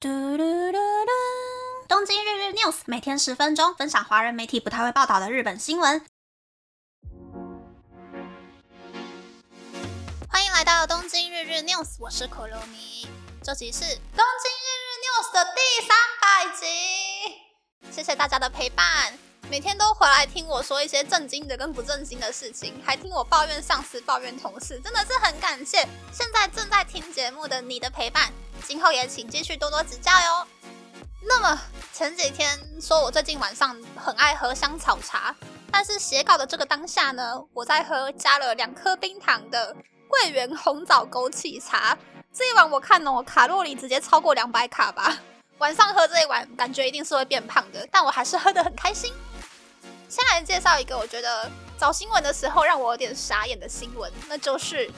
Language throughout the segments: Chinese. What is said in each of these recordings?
嘟嘟嘟嘟！东京日日 news 每天十分钟，分享华人媒体不太会报道的日本新闻。欢迎来到东京日日 news，我是可露米。这集是东京日日 news 的第三百集，谢谢大家的陪伴。每天都回来听我说一些震惊的跟不正经的事情，还听我抱怨上司、抱怨同事，真的是很感谢现在正在听节目的你的陪伴。今后也请继续多多指教哟。那么前几天说我最近晚上很爱喝香草茶，但是写稿的这个当下呢，我在喝加了两颗冰糖的桂圆红枣枸杞茶。这一碗我看哦，卡路里直接超过两百卡吧。晚上喝这一碗，感觉一定是会变胖的，但我还是喝得很开心。先来介绍一个我觉得找新闻的时候让我有点傻眼的新闻，那就是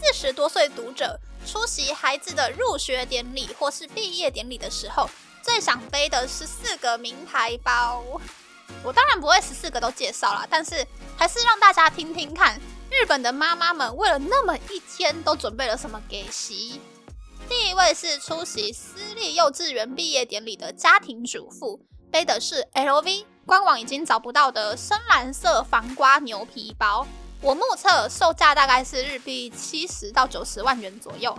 四十多岁读者出席孩子的入学典礼或是毕业典礼的时候，最想背的十四个名牌包。我当然不会十四个都介绍了，但是还是让大家听听看，日本的妈妈们为了那么一天都准备了什么给席。第一位是出席私立幼稚园毕业典礼的家庭主妇，背的是 LV。官网已经找不到的深蓝色防刮牛皮包，我目测售价大概是日币七十到九十万元左右。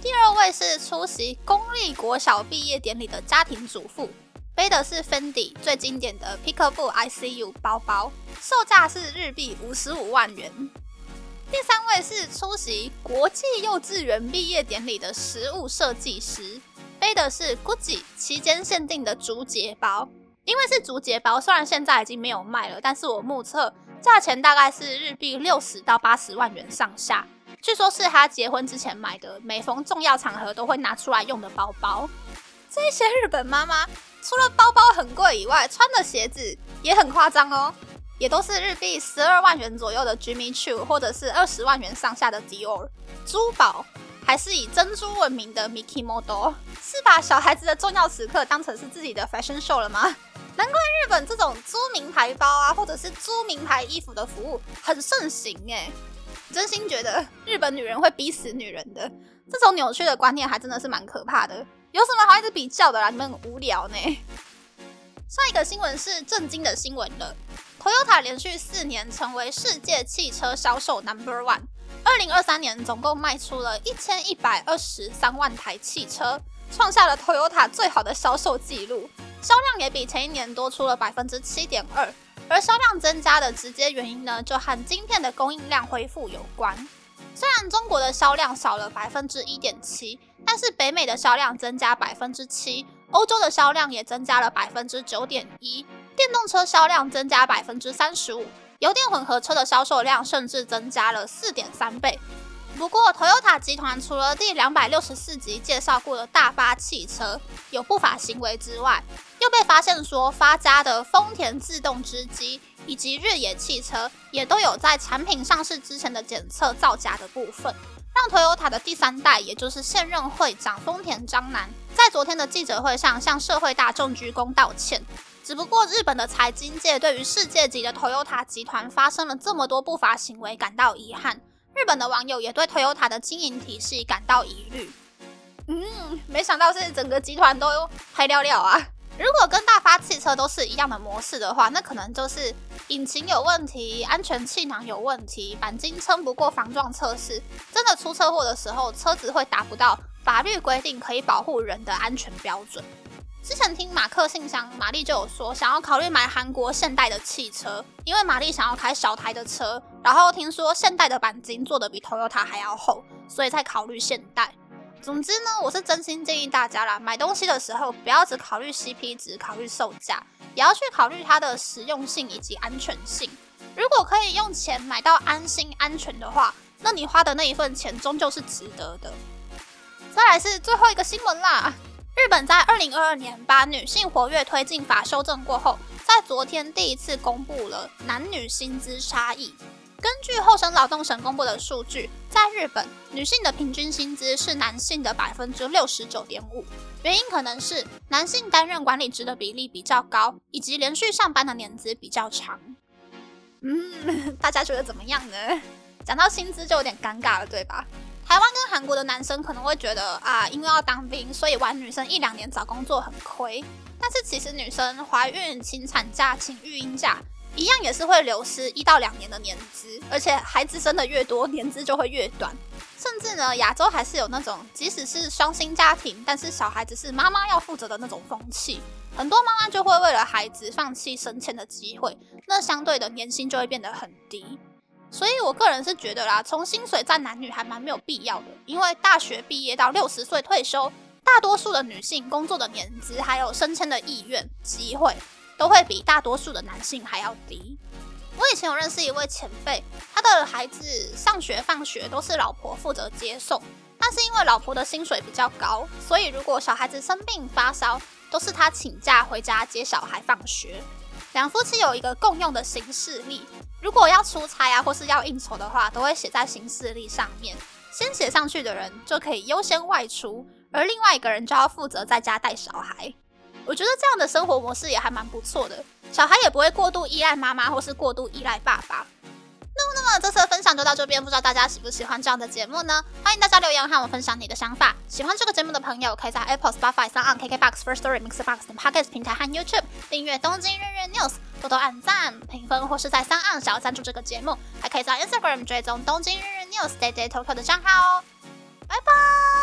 第二位是出席公立国小毕业典礼的家庭主妇，背的是 Fendi 最经典的 Peekaboo ICU 包包，售价是日币五十五万元。第三位是出席国际幼稚园毕业典礼的食物设计师，背的是 Gucci 期间限定的竹节包。因为是竹节包，虽然现在已经没有卖了，但是我目测价钱大概是日币六十到八十万元上下。据说是他结婚之前买的，每逢重要场合都会拿出来用的包包。这些日本妈妈除了包包很贵以外，穿的鞋子也很夸张哦，也都是日币十二万元左右的 Jimmy Choo，或者是二十万元上下的 Dior。珠宝还是以珍珠闻名的 Mickey Model，是把小孩子的重要时刻当成是自己的 fashion show 了吗？难怪日本这种租名牌包啊，或者是租名牌衣服的服务很盛行哎！真心觉得日本女人会逼死女人的这种扭曲的观念，还真的是蛮可怕的。有什么好一直比较的啦？你们很无聊呢。上一个新闻是震惊的新闻了，Toyota 连续四年成为世界汽车销售 Number One，二零二三年总共卖出了一千一百二十三万台汽车，创下了 Toyota 最好的销售记录。销量也比前一年多出了百分之七点二，而销量增加的直接原因呢，就和晶片的供应量恢复有关。虽然中国的销量少了百分之一点七，但是北美的销量增加百分之七，欧洲的销量也增加了百分之九点一，电动车销量增加百分之三十五，油电混合车的销售量甚至增加了四点三倍。不过，Toyota 集团除了第两百六十四集介绍过的大发汽车有不法行为之外，又被发现说发家的丰田自动织机以及日野汽车也都有在产品上市之前的检测造假的部分，让 Toyota 的第三代，也就是现任会长丰田章男，在昨天的记者会上向社会大众鞠躬道歉。只不过，日本的财经界对于世界级的 Toyota 集团发生了这么多不法行为感到遗憾。日本的网友也对 Toyota 的经营体系感到疑虑。嗯，没想到是整个集团都黑料料啊！如果跟大发汽车都是一样的模式的话，那可能就是引擎有问题、安全气囊有问题、钣金撑不过防撞测试，真的出车祸的时候，车子会达不到法律规定可以保护人的安全标准。之前听马克信箱，玛丽就有说想要考虑买韩国现代的汽车，因为玛丽想要开小台的车。然后听说现代的钣金做的比 Toyota 还要厚，所以才考虑现代。总之呢，我是真心建议大家啦，买东西的时候不要只考虑 CP 值、考虑售价，也要去考虑它的实用性以及安全性。如果可以用钱买到安心安全的话，那你花的那一份钱终究是值得的。再来是最后一个新闻啦。日本在二零二二年把女性活跃推进法修正过后，在昨天第一次公布了男女薪资差异。根据厚生劳动省公布的数据，在日本女性的平均薪资是男性的百分之六十九点五。原因可能是男性担任管理职的比例比较高，以及连续上班的年资比较长。嗯，大家觉得怎么样呢？讲到薪资就有点尴尬了，对吧？台湾跟韩国的男生可能会觉得啊，因为要当兵，所以玩女生一两年找工作很亏。但是其实女生怀孕、请产假、请育婴假，一样也是会流失一到两年的年资，而且孩子生的越多，年资就会越短。甚至呢，亚洲还是有那种即使是双薪家庭，但是小孩子是妈妈要负责的那种风气。很多妈妈就会为了孩子放弃升迁的机会，那相对的年薪就会变得很低。所以我个人是觉得啦，从薪水占男女还蛮没有必要的，因为大学毕业到六十岁退休，大多数的女性工作的年资还有升迁的意愿机会，都会比大多数的男性还要低。我以前有认识一位前辈，他的孩子上学放学都是老婆负责接送，但是因为老婆的薪水比较高，所以如果小孩子生病发烧，都是他请假回家接小孩放学。两夫妻有一个共用的行事历，如果要出差啊或是要应酬的话，都会写在行事历上面。先写上去的人就可以优先外出，而另外一个人就要负责在家带小孩。我觉得这样的生活模式也还蛮不错的，小孩也不会过度依赖妈妈或是过度依赖爸爸。那么，那么这次的分享就到这边，不知道大家喜不喜欢这样的节目呢？欢迎大家留言和我分享你的想法。喜欢这个节目的朋友，可以在 Apple、Spotify、s o n KKBox、First Story、Mixbox 等 Podcast 平台和 YouTube 订阅《东京日日 News》，都按赞、评分，或是在三岸想要赞助这个节目，还可以在 Instagram 追踪《东京日日 News》Day Day Tokyo 的账号哦。拜拜。